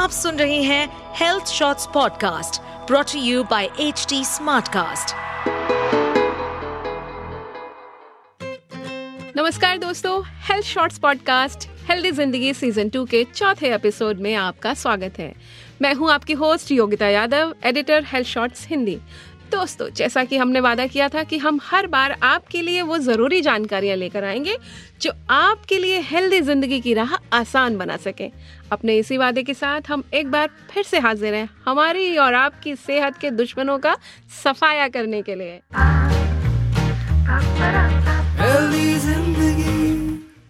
आप सुन रहे हैं health shorts podcast brought you by H T smartcast नमस्कार दोस्तों हेल्थ शॉर्ट्स पॉडकास्ट हेल्दी ज़िंदगी सीज़न टू के चौथे एपिसोड में आपका स्वागत है। मैं हूँ आपकी host Yogita Yadav editor health shorts Hindi दोस्तों जैसा कि हमने वादा किया था कि हम हर बार आपके लिए वो ज़रूरी जानकारियाँ लेकर आएँगे जो आपके लिए हेल्दी ज़िंदगी की राह आसान बना सके। अपने इसी वादे के साथ हम एक बार फिर से हाजिर हैं हमारी और आपकी सेहत के दुश्मनों का सफाया करने के लिए।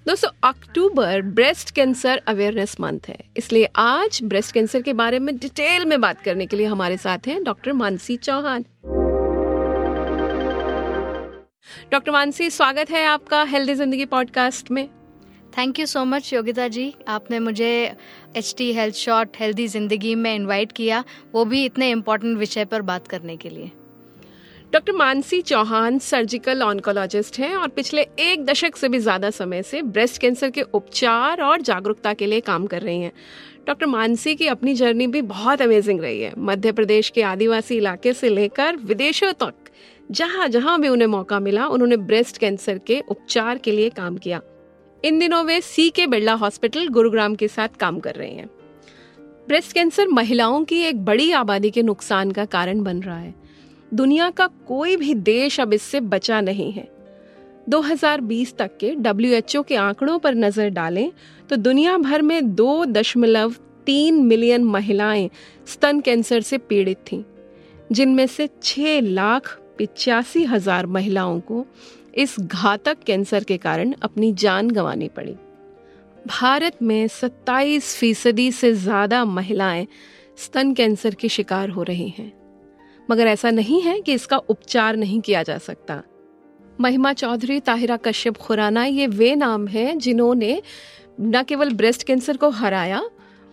दोस्तों October breast cancer awareness month है। इसलिए आज ब्रेस्ट कैंसर के बारे में डिटेल में बात करने के लिए हमारे साथ हैं डॉक्टर मानसी चौहान। डॉक्टर मानसी स्वागत है आपका हेल्दी ज़िंदगी पॉडकास्ट में। Thank you so much Yogita ji. आपने मुझे H T health short healthy ज़िंदगी में इनवाइट किया वो भी इतने इम्पोर्टेंट विषय पर बात करने के लिए। Doctor Mansi Chauhan surgical oncologist हैं और पिछले एक दशक से भी ज़्यादा समय से ब्रेस्ट कैंसर के उपचार और जागरूकता के लिए काम कर रही हैं। डॉक्टर मानसी की अपनी जर्नी भी बहुत अमेजिंग रही है। मध्य प्रदेश के आदिवासी इलाके से लेकर विदेशों तक जहाँ जहाँ भी उन्हें मौका मिला, उन्होंने ब्रेस्ट कैंसर के उपचार के लिए काम किया। इन दिनों वे सी के बिरला हॉस्पिटल गुरुग्राम के साथ काम कर रहे हैं। ब्रेस्ट कैंसर महिलाओं की एक बड़ी आबादी के नुकसान का कारण बन रहा है। दुनिया का कोई भी देश अब इससे बचा नहीं है। 2020 तक के डब्ल्यू के आंकड़ों पर नज़र डालें तो दुनिया भर में दो दशमलव तीन मिलियन महिलाएँ स्तन कैंसर से पीड़ित थीं, जिनमें से छह लाख पिचासी हज़ार महिलाओं को इस घातक कैंसर के कारण अपनी जान गंवानी पड़ी। भारत में 27 फ़ीसदी से ज़्यादा महिलाएँ स्तन कैंसर की शिकार हो रही हैं। मगर ऐसा नहीं है कि इसका उपचार नहीं किया जा सकता। महिमा चौधरी ताहिरा कश्यप खुराना, ये वे नाम हैं जिन्होंने न केवल ब्रेस्ट कैंसर को हराया,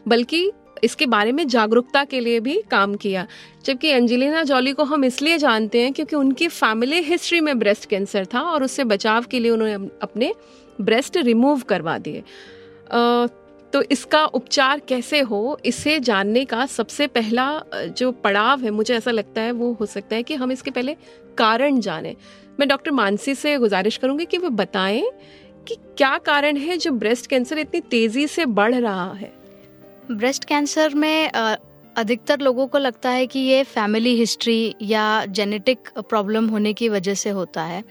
बल्कि इसके बारे में जागरूकता के लिए भी काम किया। जबकि एंजेलिना जॉली को हम इसलिए जानते हैं क्योंकि उनकी फैमिली हिस्ट्री में ब्रेस्ट कैंसर था और उससे बचाव के लिए उन्होंने अपने ब्रेस्ट रिमूव करवा दिए। तो इसका उपचार कैसे हो, इसे जानने का सबसे पहला जो पड़ाव है, मुझे ऐसा लगता है, वो हो सकता है कि हम इसके पहले कारण जाने। मैं डॉक्टर मानसी से गुजारिश करूँगी कि वो बताएँ कि क्या कारण है जो ब्रेस्ट कैंसर इतनी तेज़ी से बढ़ रहा है। ब्रेस्ट कैंसर में अधिकतर लोगों को लगता है कि ये फैमिली हिस्ट्री या जेनेटिक प्रॉब्लम होने की वजह से होता है।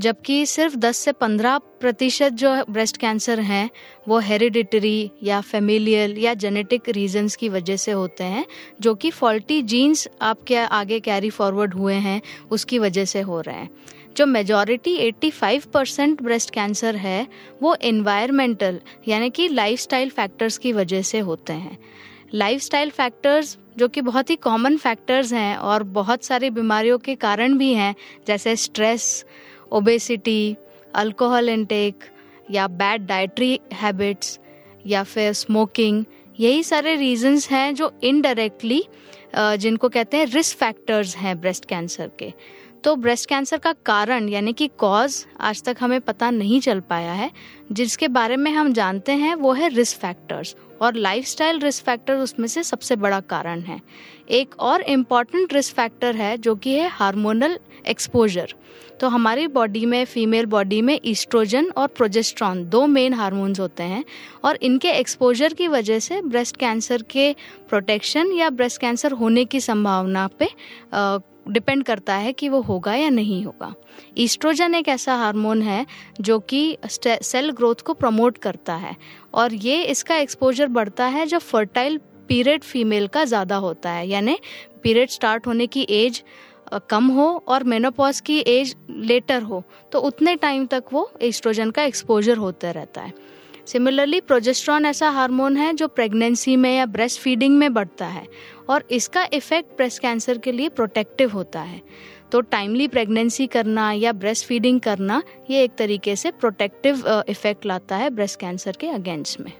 जबकि सिर्फ़ 10 से 15 प्रतिशत जो ब्रेस्ट कैंसर हैं, वो हेरिडिटरी या फेमिलियल या जेनेटिक रीजंस की वजह से होते हैं, जो कि फॉल्टी जीन्स आपके आगे कैरी फॉरवर्ड हुए हैं, उसकी वजह से हो रहे हैं। जो मेजॉरिटी 85 परसेंट ब्रेस्ट कैंसर है, वो इन्वायरमेंटल यानी कि लाइफस्टाइल फैक्टर्स की वजह से होते हैं। लाइफस्टाइल फैक्टर्स जो कि बहुत ही कॉमन फैक्टर्स हैं और बहुत सारी बीमारियों के कारण भी हैं, जैसे स्ट्रेस ओबेसिटी अल्कोहल इनटेक या बैड डाइटरी हैबिट्स या फिर स्मोकिंग यही सारे रीजंस हैं जो इनडायरेक्टली जिनको कहते हैं रिस्क फैक्टर्स हैं ब्रेस्ट कैंसर के। तो ब्रेस्ट कैंसर का कारण, यानी कि कॉज आज तक हमें पता नहीं चल पाया है। जिसके बारे में हम जानते हैं, वो है रिस्क फैक्टर्स और लाइफस्टाइल रिस्क फैक्टर उसमें से सबसे बड़ा कारण है। एक और इंपॉर्टेंट रिस्क फैक्टर है, जो कि है हार्मोनल एक्सपोजर तो हमारी बॉडी में फीमेल बॉडी में ईस्ट्रोजन और प्रोजेस्ट्रॉन दो मेन हार्मोन्स होते हैं, और इनके एक्सपोजर की वजह से ब्रेस्ट कैंसर के प्रोटेक्शन या ब्रेस्ट कैंसर होने की संभावना पे डिपेंड करता है कि वो होगा या नहीं होगा। ईस्ट्रोजन एक ऐसा हार्मोन है जो कि सेल ग्रोथ को प्रमोट करता है और ये इसका एक्सपोजर बढ़ता है जब फर्टाइल पीरियड फीमेल का ज़्यादा होता है। यानी पीरियड स्टार्ट होने की एज कम हो और मेनोपॉज की एज लेटर हो तो उतने टाइम तक वो एस्ट्रोजन का एक्सपोजर होता रहता है। सिमिलरली प्रोजेस्ट्रॉन ऐसा हार्मोन है जो प्रेगनेंसी में या ब्रेस्ट फीडिंग में बढ़ता है। और इसका इफ़ेक्ट ब्रेस्ट कैंसर के लिए प्रोटेक्टिव होता है। तो टाइमली प्रेगनेंसी करना या ब्रेस्ट फीडिंग करना, ये एक तरीके से प्रोटेक्टिव इफ़ेक्ट लाता है ब्रेस्ट कैंसर के अगेंस्ट में।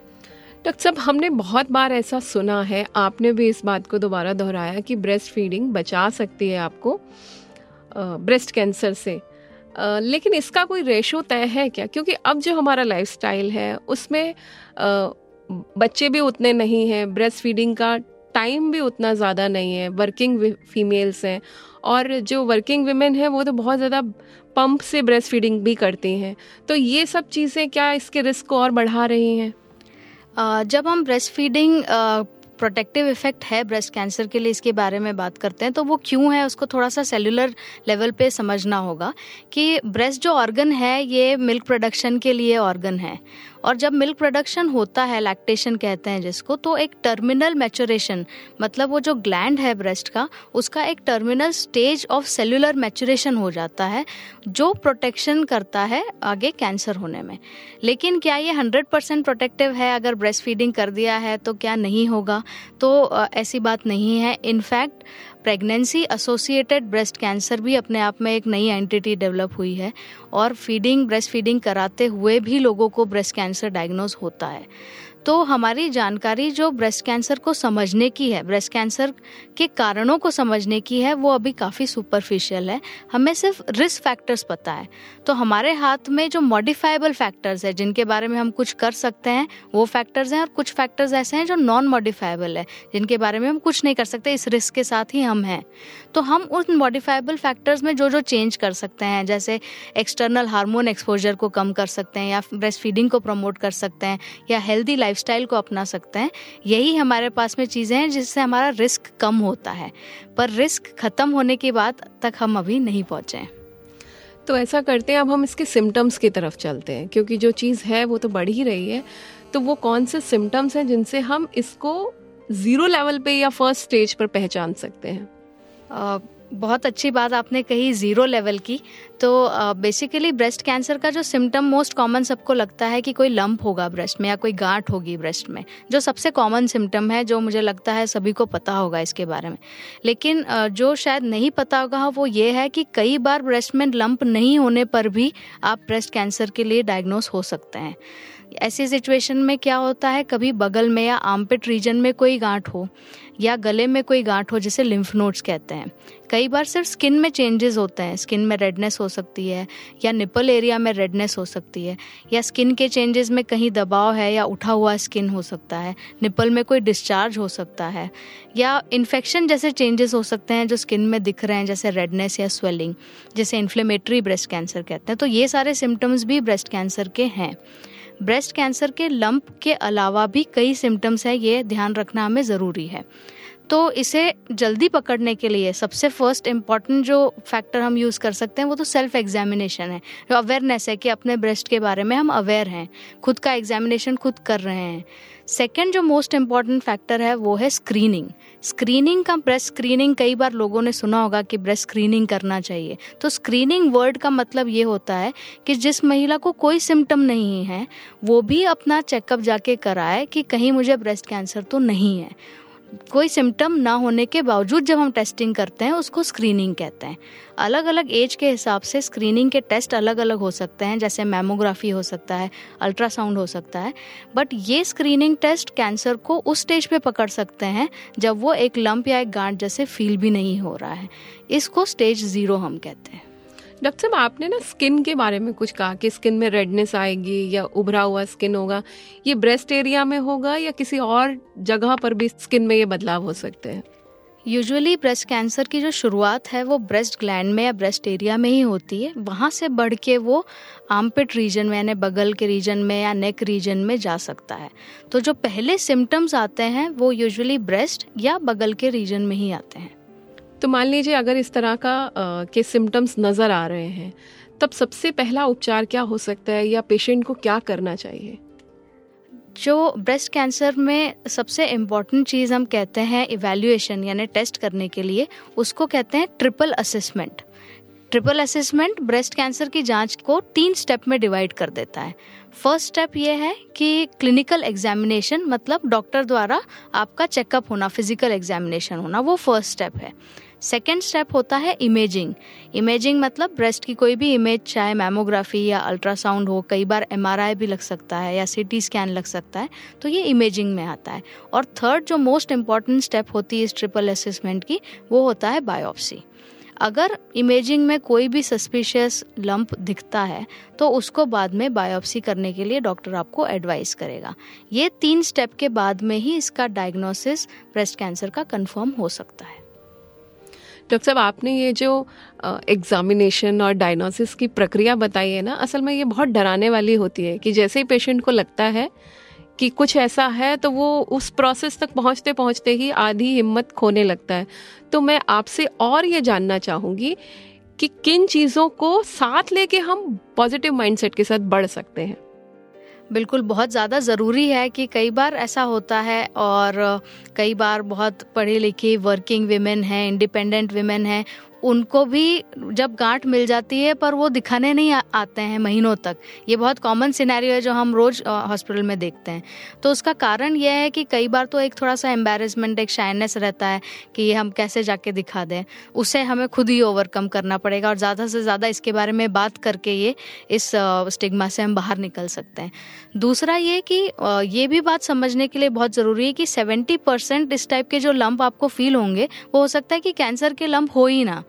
डॉक्टर साहब, हमने बहुत बार ऐसा सुना है, आपने भी इस बात को दोबारा दोहराया कि ब्रेस्ट फीडिंग बचा सकती है आपको ब्रेस्ट कैंसर से। लेकिन इसका कोई रेशो तय है क्या? क्योंकि अब जो हमारा लाइफस्टाइल है, उसमें बच्चे भी उतने नहीं हैं ब्रेस्ट फीडिंग का टाइम भी उतना ज़्यादा नहीं है वर्किंग फीमेल्स हैं। और जो वर्किंग वुमेन है, वो तो बहुत ज़्यादा पंप से ब्रेस्ट फीडिंग भी करती हैं। तो ये सब चीज़ें क्या इसके रिस्क को और बढ़ा रही हैं? जब हम ब्रेस्ट फीडिंग प्रोटेक्टिव इफ़ेक्ट है ब्रेस्ट कैंसर के लिए इसके बारे में बात करते हैं तो वो क्यों है, उसको थोड़ा सा सेलुलर लेवल पे समझना होगा कि ब्रेस्ट जो ऑर्गन है, ये मिल्क प्रोडक्शन के लिए ऑर्गन है। और जब मिल्क प्रोडक्शन होता है लैक्टेशन कहते हैं जिसको तो एक टर्मिनल मैचुरेशन मतलब वो जो ग्लैंड है ब्रेस्ट का, उसका एक terminal stage of cellular maturation हो जाता है, जो प्रोटेक्शन करता है आगे कैंसर होने में। लेकिन क्या ये हंड्रेड परसेंट प्रोटेक्टिव है? अगर ब्रेस्ट फीडिंग कर दिया है तो क्या नहीं होगा? तो ऐसी बात नहीं है। In fact pregnancy associated breast cancer भी अपने आप में एक नई एंटिटी डेवलप हुई है और फीडिंग ब्रेस्ट फीडिंग कराते हुए भी लोगों को ब्रेस्ट कैंसर डायग्नोज होता है। तो हमारी जानकारी जो ब्रेस्ट कैंसर को समझने की है ब्रेस्ट कैंसर के कारणों को समझने की है, वो अभी काफ़ी सुपरफिशियल है। हमें सिर्फ़ रिस्क फैक्टर्स पता है। तो हमारे हाथ में जो मॉडिफाइबल फैक्टर्स है, जिनके बारे में हम कुछ कर सकते हैं, वो फैक्टर्स हैं और कुछ फैक्टर्स ऐसे हैं जो नॉन मॉडिफाइबल है, जिनके बारे में हम कुछ नहीं कर सकते, इस रिस्क के साथ ही हम हैं। तो हम उन मॉडिफाइबल फैक्टर्स में जो जो चेंज कर सकते हैं, जैसे एक्सटर्नल हार्मोन एक्सपोजर को कम कर सकते हैं या ब्रेस्ट फीडिंग को प्रमोट कर सकते हैं, या हेल्दी लाइफ लाइफस्टाइल को अपना सकते हैं। यही हमारे पास में चीज़ें हैं जिससे हमारा रिस्क कम होता है। पर रिस्क ख़त्म होने के बाद तक हम अभी नहीं पहुँचे तो ऐसा करते हैं अब हम इसके सिम्टम्स की तरफ़ चलते हैं क्योंकि जो चीज़ है वो तो बढ़ ही रही है। तो वो कौन से सिम्टम्स हैं जिनसे हम इसको ज़ीरो लेवल पे या फ़र्स्ट स्टेज पर पहचान सकते हैं? बहुत अच्छी बात आपने कही ज़ीरो लेवल की। तो बेसिकली ब्रेस्ट कैंसर का जो सिम्टम मोस्ट कॉमन सबको लगता है कि कोई लंप होगा ब्रेस्ट में या कोई गांठ होगी ब्रेस्ट में, जो सबसे कॉमन सिम्टम है, जो मुझे लगता है सभी को पता होगा इसके बारे में। लेकिन जो शायद नहीं पता होगा, वो ये है कि कई बार ब्रेस्ट में लंप नहीं होने पर भी आप ब्रेस्ट कैंसर के लिए डायग्नोस हो सकते हैं। ऐसी सिचुएशन में क्या होता है, कभी बगल में या आमपिट रीजन में कोई गांठ हो या गले में कोई गांठ हो जिसे लिम्फ नोड्स कहते हैं। कई बार सिर्फ़ स्किन में चेंजेस होते हैं। स्किन में रेडनेस हो सकती है या निपल एरिया में रेडनेस हो सकती है या स्किन के चेंजेस में कहीं दबाव है या उठा हुआ स्किन हो सकता है। निपल में कोई डिस्चार्ज हो सकता है या इन्फेक्शन जैसे चेंजेस हो सकते हैं जो स्किन में दिख रहे हैं, जैसे रेडनेस या स्वेलिंग जैसे इन्फ्लेमेटरी ब्रेस्ट कैंसर कहते हैं। तो ये सारे सिम्टम्स भी ब्रेस्ट कैंसर के हैं। ब्रेस्ट कैंसर के लंप के अलावा भी कई सिम्टम्स है, ये ध्यान रखना हमें ज़रूरी है। तो इसे जल्दी पकड़ने के लिए सबसे फ़र्स्ट इंपॉर्टेंट जो फैक्टर हम यूज़ कर सकते हैं, वो तो सेल्फ एग्जामिनेशन है। जो अवेयरनेस है कि अपने ब्रेस्ट के बारे में हम अवेयर हैं, खुद का एग्जामिनेशन खुद कर रहे हैं। सेकेंड जो मोस्ट इंपॉर्टेंट फैक्टर है, वो है स्क्रीनिंग स्क्रीनिंग का ब्रेस्ट स्क्रीनिंग कई बार लोगों ने सुना होगा कि ब्रेस्ट स्क्रीनिंग करना चाहिए। तो स्क्रीनिंग वर्ड का मतलब ये होता है कि जिस महिला को कोई सिम्टम नहीं है, वो भी अपना चेकअप जाके कराए कि कहीं मुझे ब्रेस्ट कैंसर तो नहीं है। कोई सिम्टम ना होने के बावजूद जब हम टेस्टिंग करते हैं, उसको स्क्रीनिंग कहते हैं। अलग अलग एज के हिसाब से स्क्रीनिंग के टेस्ट अलग अलग हो सकते हैं, जैसे मेमोग्राफी हो सकता है अल्ट्रासाउंड हो सकता है। बट ये स्क्रीनिंग टेस्ट कैंसर को उस स्टेज पे पकड़ सकते हैं, जब वो एक लंप या एक गांठ जैसे फील भी नहीं हो रहा है। इसको स्टेज ज़ीरो हम कहते हैं। डॉक्टर साहब, आपने ना स्किन के बारे में कुछ कहा कि स्किन में रेडनेस आएगी या उभरा हुआ स्किन होगा। ये ब्रेस्ट एरिया में होगा या किसी और जगह पर भी स्किन में ये बदलाव हो सकते हैं? यूजुअली ब्रेस्ट कैंसर की जो शुरुआत है, वो ब्रेस्ट ग्लैंड में या ब्रेस्ट एरिया में ही होती है। वहाँ से बढ़ के वो आमपिट रीजन में यानी बगल के रीजन में या नेक रीजन में जा सकता है। तो जो पहले सिम्टम्स आते हैं, वो यूजुअली ब्रेस्ट या बगल के रीजन में ही आते हैं। तो मान लीजिए अगर इस तरह का आ, के सिम्टम्स नज़र आ रहे हैं तब सबसे पहला उपचार क्या हो सकता है या पेशेंट को क्या करना चाहिए? जो ब्रेस्ट कैंसर में सबसे इंपॉर्टेंट चीज़ हम कहते हैं इवेल्युएशन यानी टेस्ट करने के लिए उसको कहते हैं triple assessment triple assessment breast cancer की जाँच को तीन स्टेप में डिवाइड कर देता है। फ़र्स्ट स्टेप ये है कि क्लिनिकल एग्जामिनेशन मतलब डॉक्टर द्वारा आपका चेकअप होना फ़िज़िकल एग्जामिनेशन होना वो फ़र्स्ट स्टेप है। सेकेंड स्टेप होता है इमेजिंग इमेजिंग मतलब ब्रेस्ट की कोई भी इमेज चाहे मैमोग्राफी या अल्ट्रासाउंड हो, कई बार एमआरआई भी लग सकता है या सीटी स्कैन लग सकता है तो ये इमेजिंग में आता है. और थर्ड जो मोस्ट इंपॉर्टेंट स्टेप होती है इस ट्रिपल असेसमेंट की, वो होता है बायोप्सी अगर इमेजिंग में कोई भी सस्पिशियस लंप दिखता है तो उसको बाद में बायोप्सी करने के लिए डॉक्टर आपको एडवाइस करेगा. ये तीन स्टेप के बाद में ही इसका डायग्नोसिस ब्रेस्ट कैंसर का कंफर्म हो सकता है. डॉक्टर साहब, आपने ये जो एग्जामिनेशन और डायग्नोसिस की प्रक्रिया बताई है ना, असल में ये बहुत डराने वाली होती है कि जैसे ही पेशेंट को लगता है कि कुछ ऐसा है तो वो उस प्रोसेस तक पहुँचते पहुँचते ही आधी हिम्मत खोने लगता है। तो मैं आपसे और ये जानना चाहूँगी कि किन चीज़ों को साथ लेके हम पॉजिटिव माइंडसेट के साथ बढ़ सकते हैं। बिल्कुल बहुत ज़्यादा ज़रूरी है कि कई बार ऐसा होता है और कई बार बहुत पढ़े लिखे वर्किंग वीमेन हैं इंडिपेंडेंट वीमेन हैं उनको भी जब गांठ मिल जाती है, पर वो दिखाने नहीं आते हैं महीनों तक। ये बहुत कॉमन सिनेरियो है जो हम रोज हॉस्पिटल में देखते हैं। तो उसका कारण यह है कि कई बार तो एक थोड़ा सा एम्बेरसमेंट एक शाइनेस रहता है कि ये हम कैसे जाके दिखा दें। उसे हमें खुद ही ओवरकम करना पड़ेगा और ज़्यादा से ज़्यादा इसके बारे में बात करके ये इस स्टिग्मा से हम बाहर निकल सकते हैं। दूसरा ये कि ये भी बात समझने के लिए बहुत ज़रूरी है कि सेवेंटी परसेंट इस टाइप के जो लंप आपको फील होंगे, वो हो सकता है कि कैंसर के लंप हो ही ना।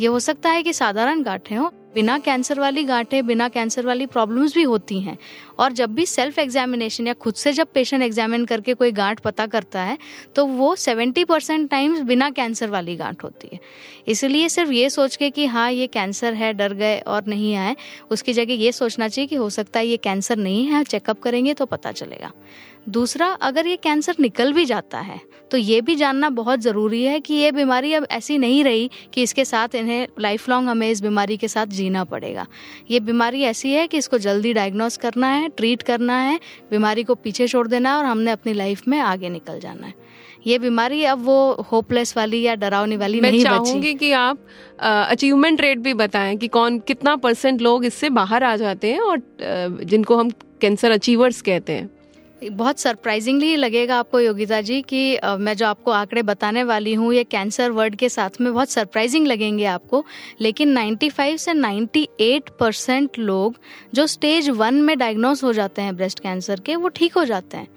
ये हो सकता है कि साधारण गांठें हो, बिना कैंसर वाली गांठें, बिना कैंसर वाली प्रॉब्लम्स भी होती हैं। और जब भी सेल्फ एग्जामिनेशन या खुद से जब पेशेंट एग्जामिन करके कोई गांठ पता करता है तो वो 70 परसेंट टाइम्स बिना कैंसर वाली गांठ होती है। इसलिए सिर्फ़ ये सोच के कि हाँ ये कैंसर है, डर गए और नहीं आए, उसकी जगह ये सोचना चाहिए कि हो सकता है ये कैंसर नहीं है, चेकअप करेंगे तो पता चलेगा। दूसरा अगर ये कैंसर निकल भी जाता है तो ये भी जानना बहुत ज़रूरी है कि ये बीमारी अब ऐसी नहीं रही कि इसके साथ इन्हें लाइफ लॉन्ग हमें इस बीमारी के साथ जीना पड़ेगा। ये बीमारी ऐसी है कि इसको जल्दी डायग्नोस करना है ट्रीट करना है बीमारी को पीछे छोड़ देना है और हमने अपनी लाइफ में आगे निकल जाना है। ये बीमारी अब वो होपलेस वाली या डरावनी वाली मैं नहीं चाहूँगी कि आप अचीवमेंट रेट भी बताएँ कि कौन कितना परसेंट लोग इससे बाहर आ जाते हैं और uh, जिनको हम कैंसर अचीवर्स कहते हैं। बहुत सरप्राइजिंगली लगेगा आपको, योगिता जी, कि मैं जो आपको आंकड़े बताने वाली हूँ, ये कैंसर वर्ड के साथ में बहुत सरप्राइजिंग लगेंगे आपको, लेकिन 95 से 98 परसेंट लोग जो स्टेज वन में डायग्नोस हो जाते हैं ब्रेस्ट कैंसर के, वो ठीक हो जाते हैं।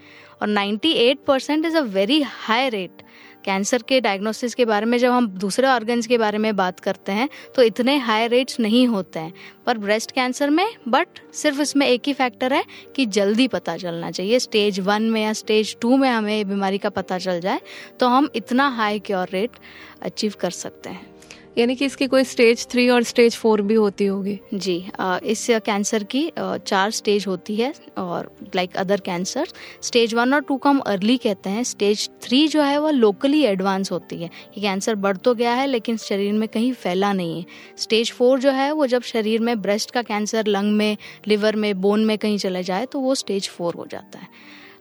और 98 percent is a very high rate cancer के डायग्नोसिस के बारे में, जब हम दूसरे ऑर्गन्स के बारे में बात करते हैं तो इतने हाई रेट्स नहीं होते हैं। पर ब्रेस्ट कैंसर में बट सिर्फ़ इसमें एक ही फैक्टर है कि जल्दी पता चलना चाहिए। स्टेज वन में या स्टेज टू में हमें बीमारी का पता चल जाए तो हम इतना हाई क्योर रेट अचीव कर सकते हैं। यानी कि इसकी कोई स्टेज थ्री और स्टेज फोर भी होती होगी। जी इस कैंसर की चार स्टेज होती है और like other cancer stage one और टू को हम अर्ली कहते हैं। स्टेज थ्री जो है, वो लोकली एडवांस होती है। ये कैंसर बढ़ तो गया है, लेकिन शरीर में कहीं फैला नहीं है। स्टेज फोर जो है, वो जब शरीर में ब्रेस्ट का कैंसर लंग में लिवर में बोन में कहीं चला जाए तो वो स्टेज फोर हो जाता है।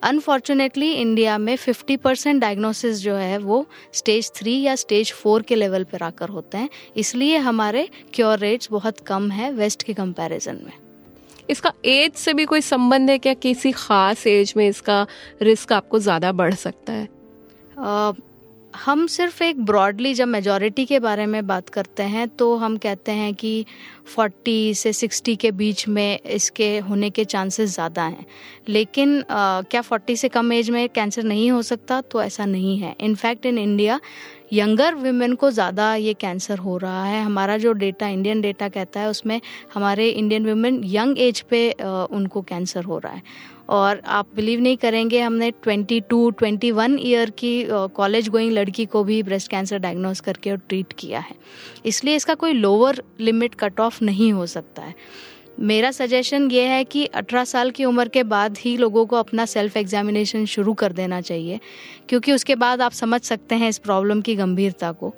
अनफॉर्चुनेटली इंडिया में 50 परसेंट डायग्नोसिस जो है वो स्टेज थ्री या स्टेज फोर के लेवल पर आकर होते हैं। इसलिए हमारे क्योर रेट्स बहुत कम है वेस्ट के कंपैरिजन में। इसका एज से भी कोई संबंध है क्या? किसी खास एज में इसका रिस्क आपको ज़्यादा बढ़ सकता है? हम सिर्फ़ एक ब्रॉडली जब मेजॉरिटी के बारे में बात करते हैं तो हम कहते हैं कि 40 से 60 के बीच में इसके होने के चांसेस ज़्यादा हैं। लेकिन आ, क्या 40 से कम एज में कैंसर नहीं हो सकता? तो ऐसा नहीं है। In fact in India younger women को ज़्यादा ये कैंसर हो रहा है। हमारा जो डेटा इंडियन डेटा कहता है उसमें हमारे इंडियन वुमेन यंग एज पे उनको कैंसर हो रहा है। और आप बिलीव नहीं करेंगे हमने 22, 21 ईयर की कॉलेज गोइंग लड़की को भी ब्रेस्ट कैंसर डायग्नोस करके और ट्रीट किया है। इसलिए इसका कोई लोअर लिमिट कट ऑफ़ नहीं हो सकता है। मेरा सजेशन ये है कि 18 साल की उम्र के बाद ही लोगों को अपना सेल्फ एग्जामिनेशन शुरू कर देना चाहिए क्योंकि उसके बाद आप समझ सकते हैं इस प्रॉब्लम की गंभीरता को।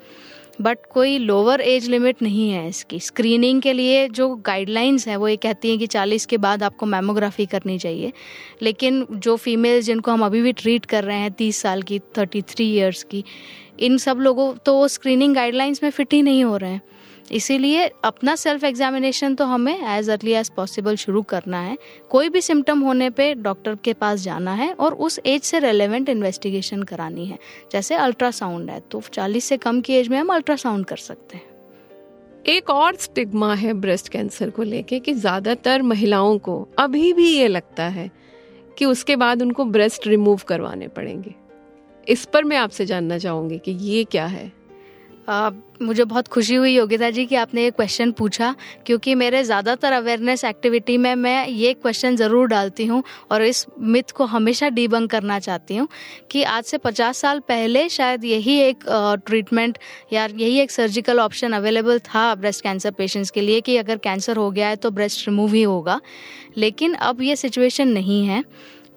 बट कोई लोअर एज लिमिट नहीं है इसकी। स्क्रीनिंग के लिए जो गाइडलाइंस हैं, वो ये कहती हैं कि 40 के बाद आपको मेमोग्राफी करनी चाहिए। लेकिन जो फीमेल्स जिनको हम अभी भी ट्रीट कर रहे हैं 30 साल की 33 ईयर्स की, इन सब लोगों तो वो स्क्रीनिंग गाइडलाइंस में फिट ही नहीं हो रहे हैं। इसीलिए अपना सेल्फ एग्जामिनेशन तो हमें एज अर्ली एज पॉसिबल शुरू करना है। कोई भी सिम्टम होने पे डॉक्टर के पास जाना है और उस एज से रेलेवेंट इन्वेस्टिगेशन करानी है। जैसे अल्ट्रासाउंड है तो 40 से कम की एज में हम अल्ट्रासाउंड कर सकते हैं। एक और स्टिग्मा है ब्रेस्ट कैंसर को लेके कि ज़्यादातर महिलाओं को अभी भी ये लगता है कि उसके बाद उनको ब्रेस्ट रिमूव करवाने पड़ेंगे। इस पर मैं आपसे जानना चाहूँगी कि ये क्या है। मुझे बहुत खुशी हुई योगिता जी कि आपने ये क्वेश्चन पूछा, क्योंकि मेरे ज़्यादातर अवेयरनेस एक्टिविटी में मैं ये क्वेश्चन ज़रूर डालती हूँ और इस मिथ को हमेशा डीबंग करना चाहती हूँ कि आज से 50 साल पहले शायद यही एक ट्रीटमेंट या यही एक सर्जिकल ऑप्शन अवेलेबल था ब्रेस्ट कैंसर पेशेंट्स के लिए कि अगर कैंसर हो गया है तो ब्रेस्ट रिमूव ही होगा। लेकिन अब ये सिचुएशन नहीं है।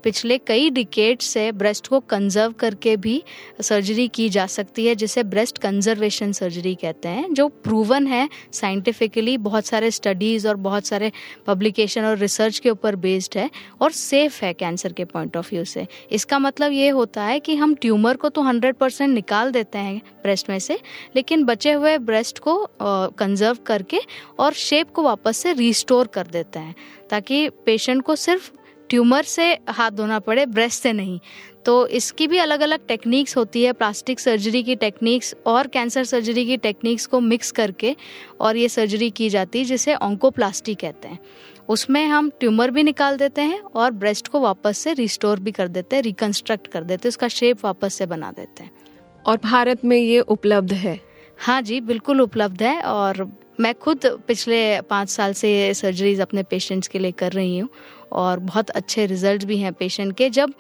पिछले कई डिकेट से ब्रेस्ट को कंजर्व करके भी सर्जरी की जा सकती है, जिसे ब्रेस्ट कंजर्वेशन सर्जरी कहते हैं, जो प्रूवन है साइंटिफिकली बहुत सारे स्टडीज़ और बहुत सारे पब्लिकेशन और रिसर्च के ऊपर बेस्ड है और सेफ़ है कैंसर के पॉइंट ऑफ़ व्यू से। इसका मतलब ये होता है कि हम ट्यूमर को तो हंड्रेड परसेंट निकाल देते हैं ब्रेस्ट में से, लेकिन बचे हुए ब्रेस्ट को कंजर्व करके और शेप को वापस से रिस्टोर कर देते हैं, ताकि पेशेंट को सिर्फ़ ट्यूमर से हाथ धोना पड़े ब्रेस्ट से नहीं। तो इसकी भी अलग अलग टेक्निक्स होती है प्लास्टिक सर्जरी की टेक्निक्स और कैंसर सर्जरी की टेक्निक्स को मिक्स करके और ये सर्जरी की जाती है जिसे ऑंकोप्लास्टी कहते हैं। उसमें हम ट्यूमर भी निकाल देते हैं और ब्रेस्ट को वापस से रिस्टोर भी कर देते हैं रिकन्स्ट्रक्ट कर देते हैं उसका शेप वापस से बना देते हैं। और भारत में ये उपलब्ध है? हाँ जी बिल्कुल उपलब्ध है और मैं खुद पिछले पाँच साल से सर्जरीज अपने पेशेंट्स के लिए कर रही हूँ। और बहुत अच्छे रिज़ल्ट भी हैं पेशेंट के। जब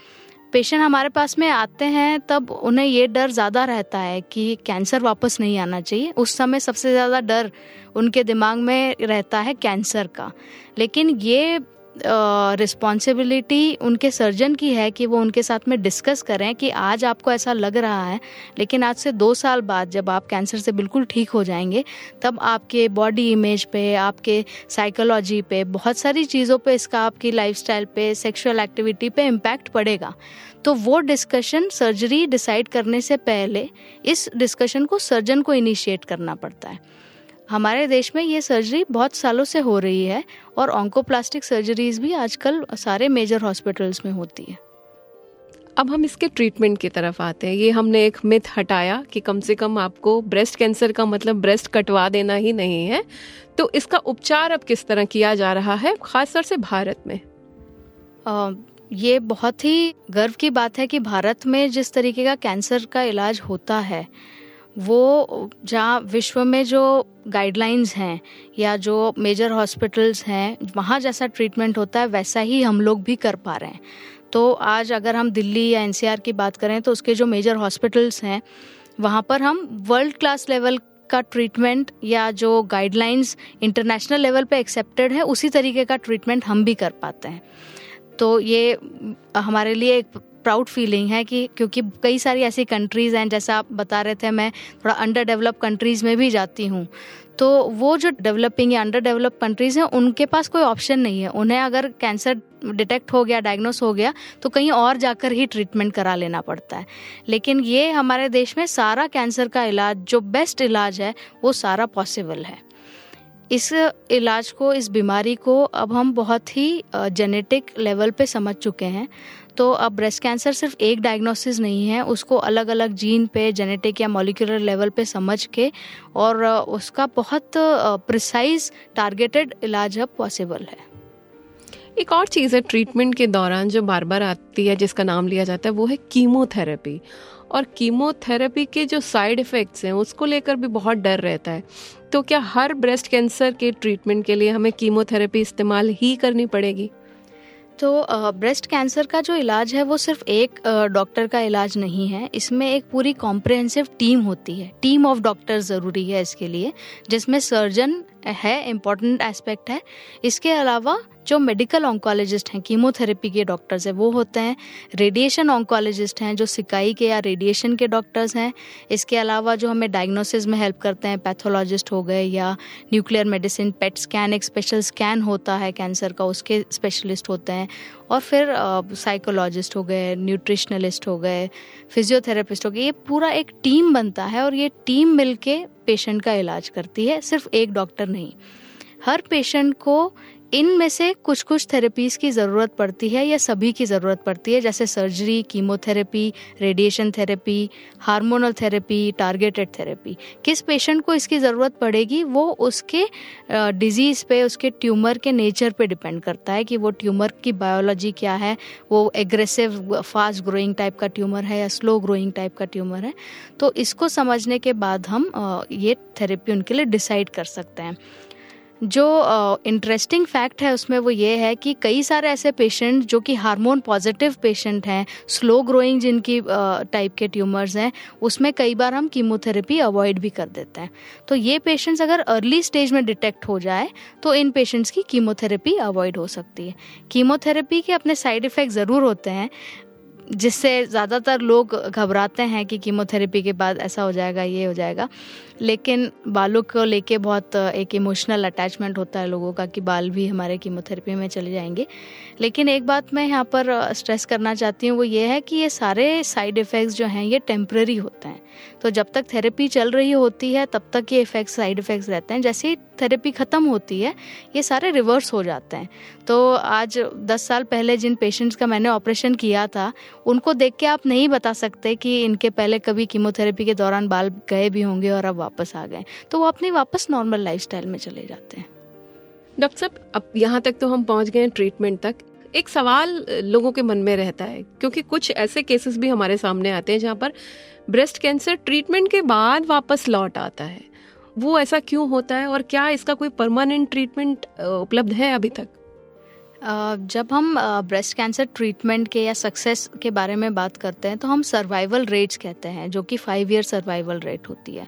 पेशेंट हमारे पास में आते हैं, तब उन्हें ये डर ज़्यादा रहता है कि कैंसर वापस नहीं आना चाहिए। उस समय सबसे ज़्यादा डर उनके दिमाग में रहता है कैंसर का। लेकिन ये रिस्पॉन्सिबिलिटी उनके सर्जन की है कि वो उनके साथ में डिस्कस करें कि आज आपको ऐसा लग रहा है, लेकिन आज से दो साल बाद जब आप कैंसर से बिल्कुल ठीक हो जाएँगे, तब आपके बॉडी इमेज पे, आपके साइकोलॉजी पे, बहुत सारी चीज़ों पे इसका आपकी लाइफस्टाइल पे सेक्सुअल एक्टिविटी पे इम्पैक्ट पड़ेगा। तो वो डिस्कशन सर्जरी डिसाइड करने से पहले इस डिस्कशन को सर्जन को इनिशिएट करना पड़ता है। हमारे देश में ये सर्जरी बहुत सालों से हो रही है और ऑन्कोप्लास्टिक सर्जरीज भी आजकल सारे मेजर हॉस्पिटल्स में होती है। अब हम इसके ट्रीटमेंट की तरफ़ आते हैं। ये हमने एक मिथ हटाया कि कम से कम आपको ब्रेस्ट कैंसर का मतलब ब्रेस्ट कटवा देना ही नहीं है। तो इसका उपचार अब किस तरह किया जा रहा है खासतौर से भारत में? आ, ये बहुत ही गर्व की बात है कि भारत में जिस तरीके का कैंसर का इलाज होता है वो जहाँ विश्व में जो गाइडलाइंस हैं या जो मेजर हॉस्पिटल्स हैं, वहाँ जैसा ट्रीटमेंट होता है, वैसा ही हम लोग भी कर पा रहे हैं। तो आज अगर हम दिल्ली या एनसीआर की बात करें तो उसके जो मेजर हॉस्पिटल्स हैं, वहाँ पर हम वर्ल्ड क्लास लेवल का ट्रीटमेंट या जो गाइडलाइंस इंटरनेशनल लेवल पे एक्सेप्टेड है, उसी तरीके का ट्रीटमेंट हम भी कर पाते हैं। तो ये हमारे लिए एक प्राउड फीलिंग है कि क्योंकि कई सारी ऐसी कंट्रीज़ हैं, जैसा आप बता रहे थे, मैं थोड़ा अंडर डेवलप कंट्रीज़ में भी जाती हूँ। तो वो जो डेवलपिंग या अंडर डेवलप कंट्रीज़ हैं, उनके पास कोई ऑप्शन नहीं है। उन्हें अगर कैंसर डिटेक्ट हो गया डायग्नोस हो गया तो कहीं और जाकर ही ट्रीटमेंट करा लेना पड़ता है। लेकिन ये हमारे देश में सारा कैंसर का इलाज, जो बेस्ट इलाज है, वो सारा पॉसिबल है। इस इलाज को, इस बीमारी को अब हम बहुत ही जेनेटिक लेवल पे समझ चुके हैं। तो अब ब्रेस्ट कैंसर सिर्फ़ एक डायग्नोसिस नहीं है, उसको अलग अलग जीन पे जेनेटिक या मोलिकुलर लेवल पे समझ के और उसका बहुत प्रिसाइज टारगेटेड इलाज अब पॉसिबल है। एक और चीज़ है ट्रीटमेंट के दौरान जो बार बार आती है, जिसका नाम लिया जाता है, वो है कीमोथेरेपी और कीमोथेरेपी के जो साइड इफ़ेक्ट्स हैं, उसको लेकर भी बहुत डर रहता है। तो क्या हर ब्रेस्ट कैंसर के ट्रीटमेंट के लिए हमें कीमोथेरेपी इस्तेमाल ही करनी पड़ेगी? तो ब्रेस्ट कैंसर का जो इलाज है वो सिर्फ़ एक डॉक्टर का इलाज नहीं है। इसमें एक पूरी कॉम्प्रिहेंसिव टीम होती है। टीम ऑफ़ डॉक्टर ज़रूरी है इसके लिए, जिसमें सर्जन है इंपॉर्टेंट एस्पेक्ट है। इसके अलावा जो मेडिकल ऑन्कोलॉजिस्ट हैं कीमोथेरेपी के डॉक्टर्स हैं, वो होते हैं। रेडिएशन ऑन्कोलॉजिस्ट हैं, जो सिकाई के या रेडिएशन के डॉक्टर्स हैं। इसके अलावा जो हमें डायग्नोसिस में हेल्प करते हैं पैथोलॉजिस्ट हो गए या न्यूक्लियर मेडिसिन पेट स्कैन एक स्पेशल स्कैन होता है कैंसर का, उसके स्पेशलिस्ट होते हैं। और फिर साइकोलॉजिस्ट हो गए न्यूट्रिशनलिस्ट हो गए फिजियोथेरेपिस्ट हो गए। ये पूरा एक टीम बनता है और ये टीम मिलके पेशेंट का इलाज करती है सिर्फ़ एक डॉक्टर नहीं। हर पेशेंट को इनमें से कुछ कुछ थेरेपीज की ज़रूरत पड़ती है या सभी की ज़रूरत पड़ती है, जैसे surgery chemotherapy radiation therapy hormonal therapy targeted therapy किस पेशेंट को इसकी ज़रूरत पड़ेगी, वो उसके डिज़ीज़ पे, उसके ट्यूमर के नेचर पे डिपेंड करता है कि वो ट्यूमर की बायोलॉजी क्या है, वो एग्रेसिव फास्ट ग्रोइंग टाइप का ट्यूमर है या स्लो ग्रोइंग टाइप का ट्यूमर है. तो इसको समझने के बाद हम ये थेरेपी उनके लिए डिसाइड कर सकते हैं. जो इंटरेस्टिंग uh, फैक्ट है उसमें वो ये है कि कई सारे ऐसे पेशेंट जो कि हार्मोन पॉजिटिव पेशेंट हैं स्लो ग्रोइंग जिनकी टाइप uh, के ट्यूमर्स हैं उसमें कई बार हम कीमोथेरेपी अवॉइड भी कर देते हैं। तो ये पेशेंट्स अगर अर्ली स्टेज में डिटेक्ट हो जाए तो इन पेशेंट्स की कीमोथेरेपी अवॉइड हो सकती है। कीमोथेरेपी के अपने साइड इफ़ेक्ट ज़रूर होते हैं जिससे ज़्यादातर लोग घबराते हैं कि कीमोथेरेपी के बाद ऐसा हो जाएगा, ये हो जाएगा। लेकिन बालों को लेके बहुत एक इमोशनल अटैचमेंट होता है लोगों का कि बाल भी हमारे कीमोथेरेपी में चले जाएँगे। लेकिन एक बात मैं यहाँ पर स्ट्रेस करना चाहती हूँ, वो ये है कि ये सारे साइड इफ़ेक्ट्स जो हैं, ये टेम्प्रेरी होते हैं। तो जब तक थेरेपी चल रही होती है, तब तक ये इफ़ेक्ट्स साइड इफ़ेक्ट्स रहते हैं। जैसे ही थेरेपी ख़त्म होती है, ये सारे रिवर्स हो जाते हैं। तो आज दस साल पहले जिन पेशेंट्स का मैंने ऑपरेशन किया था, उनको देख के आप नहीं बता सकते कि इनके पहले कभी कीमोथेरेपी के दौरान बाल गए भी होंगे और अब वापस आ गए। तो वो अपनी वापस नॉर्मल लाइफ में चले जाते हैं। डॉक्टर साहब, अब यहाँ तक तो हम पहुँच गए ट्रीटमेंट तक। एक सवाल लोगों के मन में रहता है, क्योंकि कुछ ऐसे केसेस भी हमारे सामने आते हैं जहाँ पर ब्रेस्ट कैंसर ट्रीटमेंट के बाद वापस लौट आता है। वो ऐसा क्यों होता है और क्या इसका कोई परमानेंट ट्रीटमेंट उपलब्ध है अभी तक? जब हम ब्रेस्ट कैंसर ट्रीटमेंट के या सक्सेस के बारे में बात करते हैं तो हम सर्वाइवल रेट्स कहते हैं, जो कि फाइव ईयर सर्वाइवल रेट होती है।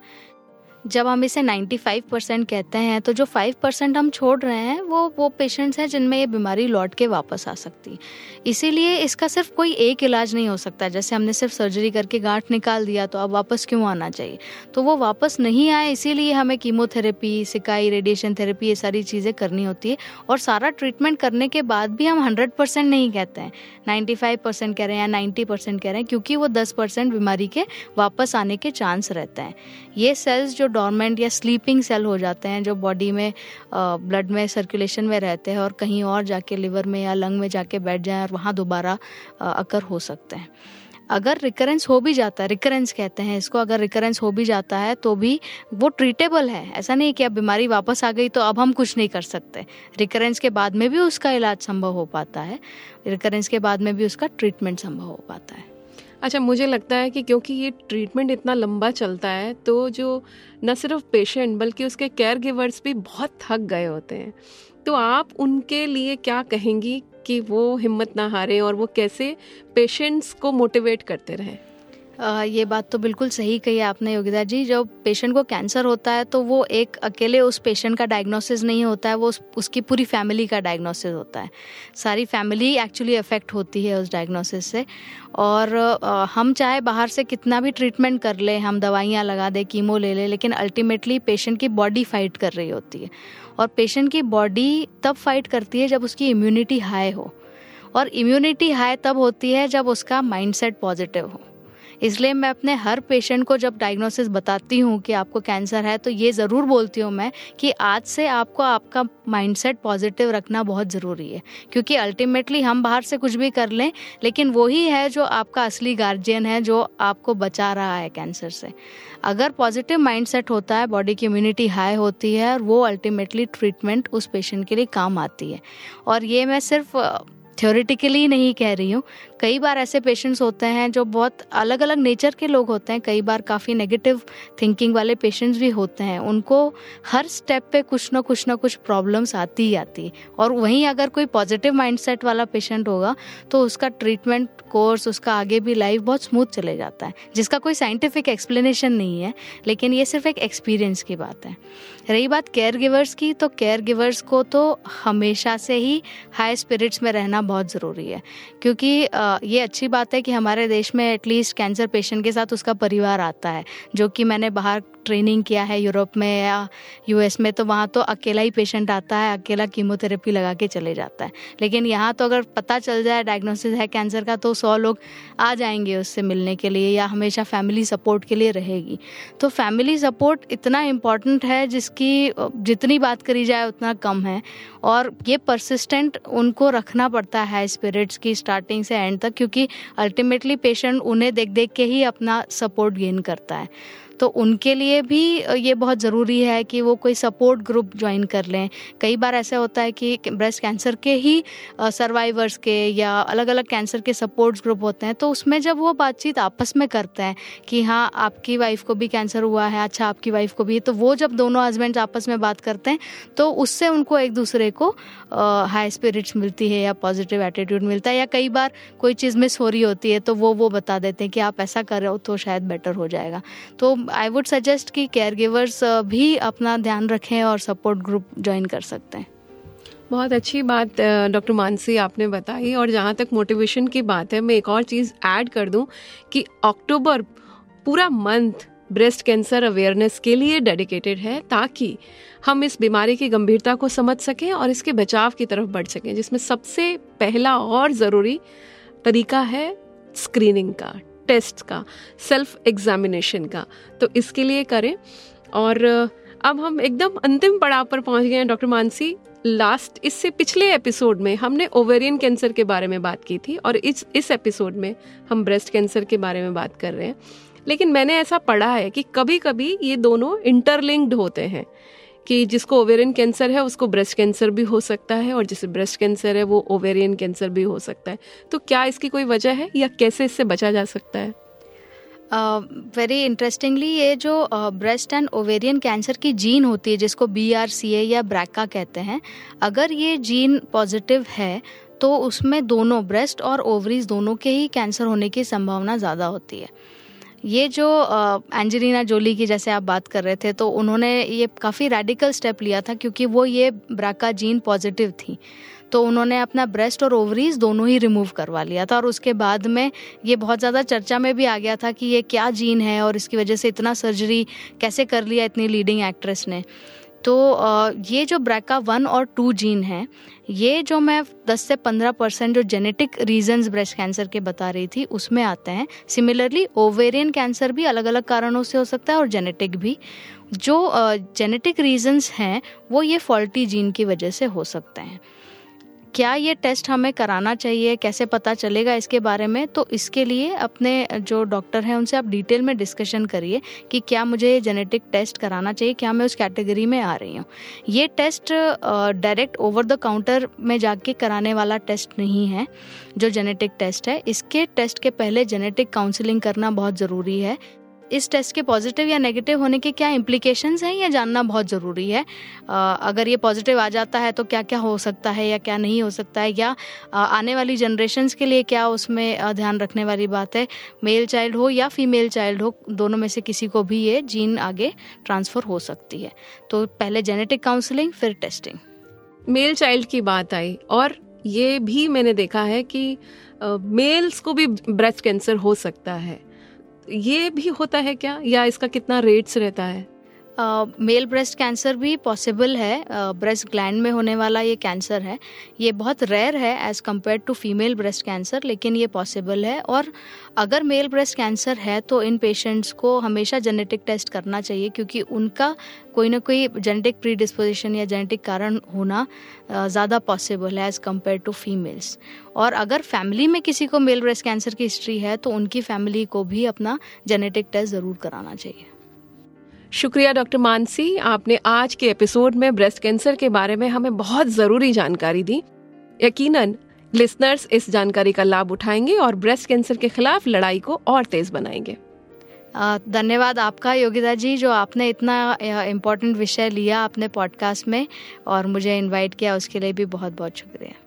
जब हम इसे 95 परसेंट कहते हैं तो जो 5 परसेंट हम छोड़ रहे हैं, वो वो पेशेंट्स हैं जिनमें ये बीमारी लौट के वापस आ सकती है। इसीलिए इसका सिर्फ़ कोई एक इलाज नहीं हो सकता। जैसे हमने सिर्फ़ सर्जरी करके गांठ निकाल दिया तो अब वापस क्यों आना चाहिए? तो वो वापस नहीं आए, इसीलिए हमें कीमोथेरेपी सिकाई रेडिएशन थेरेपी ये सारी चीज़ें करनी होती है। और सारा ट्रीटमेंट करने के बाद भी हम हंड्रेड परसेंट नहीं कहते हैं। नाइन्टी फाइव परसेंट कह रहे हैं या नाइन्टी परसेंट कह रहे हैं, क्योंकि वो दस परसेंट बीमारी के वापस आने के चांस रहते हैं। ये सेल्स जो डॉर्मेंट या स्लीपिंग सेल हो जाते हैं, जो बॉडी में ब्लड में सर्कुलेशन में रहते हैं और कहीं और जाके लिवर में या लंग में जाके बैठ जाएँ और वहाँ दोबारा अकर हो सकते हैं। अगर रिकरेंस हो भी जाता है रिकरेंस कहते हैं इसको, अगर रिकरेंस हो भी जाता है तो भी वो ट्रीटेबल है। ऐसा नहीं कि अब बीमारी वापस आ गई तो अब हम कुछ नहीं कर सकते। रिकरेंस के बाद में भी उसका इलाज संभव हो पाता है। रिकरेंस के बाद में भी उसका ट्रीटमेंट संभव हो पाता है। अच्छा मुझे लगता है कि क्योंकि ये ट्रीटमेंट इतना लंबा चलता है तो जो न सिर्फ़ पेशेंट बल्कि उसके केयर गिवर्स भी बहुत थक गए होते हैं। तो आप उनके लिए क्या कहेंगी कि वो हिम्मत ना हारें और वो कैसे पेशेंट्स को मोटिवेट करते रहें? ये बात तो बिल्कुल सही कही आपने योगिता जी। जब पेशेंट को कैंसर होता है तो वो एक अकेले उस पेशेंट का डायग्नोसिस नहीं होता है वो उस, उसकी पूरी फैमिली का डायग्नोसिस होता है। सारी फैमिली एक्चुअली अफेक्ट होती है उस डायग्नोसिस से। और आ, हम चाहे बाहर से कितना भी ट्रीटमेंट कर ले हम दवाइयाँ लगा दें कीमो ले लें लेकिन अल्टीमेटली पेशेंट की बॉडी फाइट कर रही होती है। और पेशेंट की बॉडी तब फाइट करती है जब उसकी इम्यूनिटी हाई हो। और इम्यूनिटी हाई तब होती है जब उसका माइंडसेट पॉजिटिव हो। इसलिए मैं अपने हर पेशेंट को जब डायग्नोसिस बताती हूँ कि आपको कैंसर है तो ये ज़रूर बोलती हूँ मैं कि आज से आपको आपका माइंडसेट पॉजिटिव रखना बहुत ज़रूरी है। क्योंकि अल्टीमेटली हम बाहर से कुछ भी कर लें, लेकिन वही है जो आपका असली गार्जियन है, जो आपको बचा रहा है कैंसर से। अगर पॉजिटिव माइंडसेट होता है बॉडी की इम्यूनिटी हाई होती है, और वो अल्टीमेटली ट्रीटमेंट उस पेशेंट के लिए काम आती है। और ये मैं सिर्फ़ थ्योरेटिकली नहीं कह रही हूँ। कई बार ऐसे पेशेंट्स होते हैं जो बहुत अलग अलग नेचर के लोग होते हैं। कई बार काफ़ी नेगेटिव थिंकिंग वाले पेशेंट्स भी होते हैं। उनको हर स्टेप पे कुछ ना कुछ ना कुछ प्रॉब्लम्स आती ही आती और वहीं अगर कोई पॉजिटिव माइंडसेट वाला पेशेंट होगा तो उसका ट्रीटमेंट कोर्स उसका आगे भी लाइफ बहुत स्मूथ चले जाता है। जिसका कोई साइंटिफिक एक्सप्लेनेशन नहीं है, लेकिन ये सिर्फ़ एक एक्सपीरियंस की बात है। रही बात केयर गिवर्स की तो केयर गिवर्स को तो हमेशा से ही हाई स्पिरिट्स में रहना बहुत ज़रूरी है। क्योंकि ये अच्छी बात है कि हमारे देश में एटलीस्ट कैंसर पेशेंट के साथ उसका परिवार आता है। जो कि मैंने बाहर ट्रेनिंग किया है यूरोप में या यूएस में तो वहाँ तो अकेला ही पेशेंट आता है, अकेला कीमोथेरेपी लगा के चले जाता है। लेकिन यहाँ तो अगर पता चल जाए डायग्नोसिस है कैंसर का तो सौ लोग आ जाएँगे उससे मिलने के लिए या हमेशा फैमिली सपोर्ट के लिए रहेगी। तो फैमिली सपोर्ट इतना इंपॉर्टेंट है जिसकी जितनी बात करी जाए उतना कम है। और ये परसिस्टेंट उनको रखना पड़ता है स्पिरिट्स की स्टार्टिंग से एंड तक क्योंकि अल्टीमेटली पेशेंट उन्हें देख देख के ही अपना सपोर्ट गेन करता है। तो उनके लिए भी ये बहुत ज़रूरी है कि वो कोई सपोर्ट ग्रुप ज्वाइन कर लें। कई बार ऐसा होता है कि ब्रेस्ट कैंसर के ही सर्वाइवर्स के या अलग अलग कैंसर के सपोर्ट ग्रुप होते हैं तो उसमें जब वो बातचीत आपस में करते हैं कि हाँ आपकी वाइफ को भी कैंसर हुआ है अच्छा आपकी वाइफ को भी तो वो जब दोनों हस्बैंड आपस में बात करते हैं तो उससे उनको एक दूसरे को हाई स्पिरिट्स मिलती है या पॉजिटिव एटीट्यूड मिलता है या कई बार कोई चीज़ मिस हो रही होती है तो वो वो बता देते हैं कि आप ऐसा कर रहे हो तो शायद बेटर हो जाएगा। तो आई वुड सजेस्ट कि केयर गिवर्स भी अपना ध्यान रखें और सपोर्ट ग्रुप ज्वाइन कर सकते हैं। बहुत अच्छी बात डॉक्टर मानसी आपने बताई और जहाँ तक मोटिवेशन की बात है, मैं एक और चीज़ ऐड कर दूँ कि अक्टूबर पूरा मंथ ब्रेस्ट कैंसर अवेयरनेस के लिए डेडिकेटेड है ताकि हम इस बीमारी की गंभीरता को समझ सकें और इसके बचाव की तरफ़ बढ़ सकें, जिसमें सबसे पहला और ज़रूरी तरीका है स्क्रीनिंग का। टेस्ट का सेल्फ एग्जामिनेशन का। तो इसके लिए करें। और अब हम एकदम अंतिम पड़ाव पर पहुँच गए हैं डॉक्टर मानसी। लास्ट इससे पिछले एपिसोड में हमने ओवेरियन कैंसर के बारे में बात की थी और इस इस एपिसोड में हम ब्रेस्ट कैंसर के बारे में बात कर रहे हैं। लेकिन मैंने ऐसा पढ़ा है कि कभी कभी ये दोनों इंटरलिंक्ड होते हैं। कि जिसको ओवेरियन कैंसर है उसको ब्रेस्ट कैंसर भी हो सकता है और जिसे ब्रेस्ट कैंसर है वो ओवेरियन कैंसर भी हो सकता है। तो क्या इसकी कोई वजह है या कैसे इससे बचा जा सकता है? वेरी uh, इंटरेस्टिंगली ये जो ब्रेस्ट एंड ओवेरियन कैंसर की जीन होती है जिसको बी आर सी ए या ब्रैका कहते हैं अगर ये जीन पॉजिटिव है तो उसमें दोनों ब्रेस्ट और ओवरीज दोनों के ही कैंसर होने की संभावना ज़्यादा होती है। ये जो एंजेलिना जोली की जैसे आप बात कर रहे थे तो उन्होंने ये काफ़ी रेडिकल स्टेप लिया था क्योंकि वो ये ब्राका जीन पॉजिटिव थी। तो उन्होंने अपना ब्रेस्ट और ओवरीज दोनों ही रिमूव करवा लिया था और उसके बाद में ये बहुत ज़्यादा चर्चा में भी आ गया था कि ये क्या जीन है और इसकी वजह से इतना सर्जरी कैसे कर लिया इतनी लीडिंग एक्ट्रेस ने। तो ये जो ब्रैका वन और टू जीन है, ये जो मैं 10 से 15 परसेंट जो जेनेटिक रीजंस ब्रेस्ट कैंसर के बता रही थी, उसमें आते हैं। सिमिलरली ओवेरियन कैंसर भी अलग अलग कारणों से हो सकता है और जेनेटिक भी। जो जेनेटिक रीजंस हैं, वो ये फॉल्टी जीन की वजह से हो सकते हैं। क्या ये टेस्ट हमें कराना चाहिए? कैसे पता चलेगा इसके बारे में? तो इसके लिए अपने जो डॉक्टर हैं, उनसे आप डिटेल में डिस्कशन करिए कि क्या मुझे ये जेनेटिक टेस्ट कराना चाहिए, क्या मैं उस कैटेगरी में आ रही हूँ। ये test direct over the counter में जाके कराने वाला टेस्ट नहीं है, जो जेनेटिक टेस्ट है। इसके टेस्ट के पहले जेनेटिक काउंसलिंग करना बहुत ज़रूरी है। इस टेस्ट के पॉजिटिव या नेगेटिव होने के क्या इम्प्लीकेशन हैं? यह जानना बहुत ज़रूरी है। अगर ये पॉजिटिव आ जाता है तो क्या क्या हो सकता है या क्या नहीं हो सकता है? या आने वाली जनरेशन के लिए क्या उसमें ध्यान रखने वाली बात है? मेल चाइल्ड हो या फीमेल चाइल्ड हो, दोनों में से किसी को भी ये जीन आगे ट्रांसफ़र हो सकती है। तो पहले जेनेटिक काउंसलिंग फिर टेस्टिंग मेल चाइल्ड की बात आई और ये भी मैंने देखा है कि मेल्स को भी ब्रेस्ट कैंसर हो सकता है। ये भी होता है क्या? या इसका कितना रेट्स रहता है? मेल ब्रेस्ट कैंसर भी पॉसिबल है। ब्रेस्ट ग्लैंड में होने वाला ये कैंसर है। ये बहुत रेयर है as compared to female breast cancer लेकिन ये पॉसिबल है। और अगर मेल ब्रेस्ट कैंसर है तो इन पेशेंट्स को हमेशा जेनेटिक टेस्ट करना चाहिए, क्योंकि उनका कोई ना कोई जेनेटिक प्री डिस्पोजिशन या जेनेटिक कारण होना ज़्यादा पॉसिबल है एज़ कंपेयर टू फीमेल्स और अगर फैमिली में किसी को मेल ब्रेस्ट कैंसर की हिस्ट्री है तो उनकी फैमिली को भी अपना जेनेटिक टेस्ट ज़रूर कराना चाहिए। शुक्रिया, डॉक्टर मानसी। आपने आज के एपिसोड में ब्रेस्ट कैंसर के बारे में हमें बहुत ज़रूरी जानकारी दी। यकीनन, लिसनर्स इस जानकारी का लाभ उठाएँगे और ब्रेस्ट कैंसर के खिलाफ लड़ाई को और तेज बनाएँगे। धन्यवाद आपका, योगिता जी, जो आपने इतना इम्पोर्टेंट विषय लिया अपने पॉडकास्ट में, और मुझे इनवाइट किया, उसके लिए भी बहुत बहुत शुक्रिया।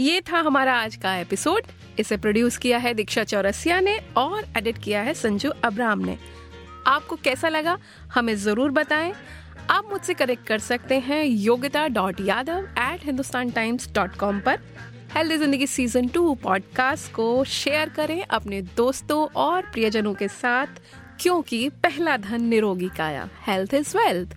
ये था हमारा आज का एपिसोड। इसे प्रोड्यूस किया है दीक्षा चौरसिया ने और एडिट किया है संजू अब्राम ने। आपको कैसा लगा, हमें ज़रूर बताएँ। आप मुझसे कनेक्ट कर सकते हैं Yogita dot Yadav at Hindustan Times dot com पर। हेल्दी ज़िंदगी सीज़न टू पॉडकास्ट को शेयर करें अपने दोस्तों और प्रियजनों के साथ, क्योंकि पहला धन निरोगी काया। Health is wealth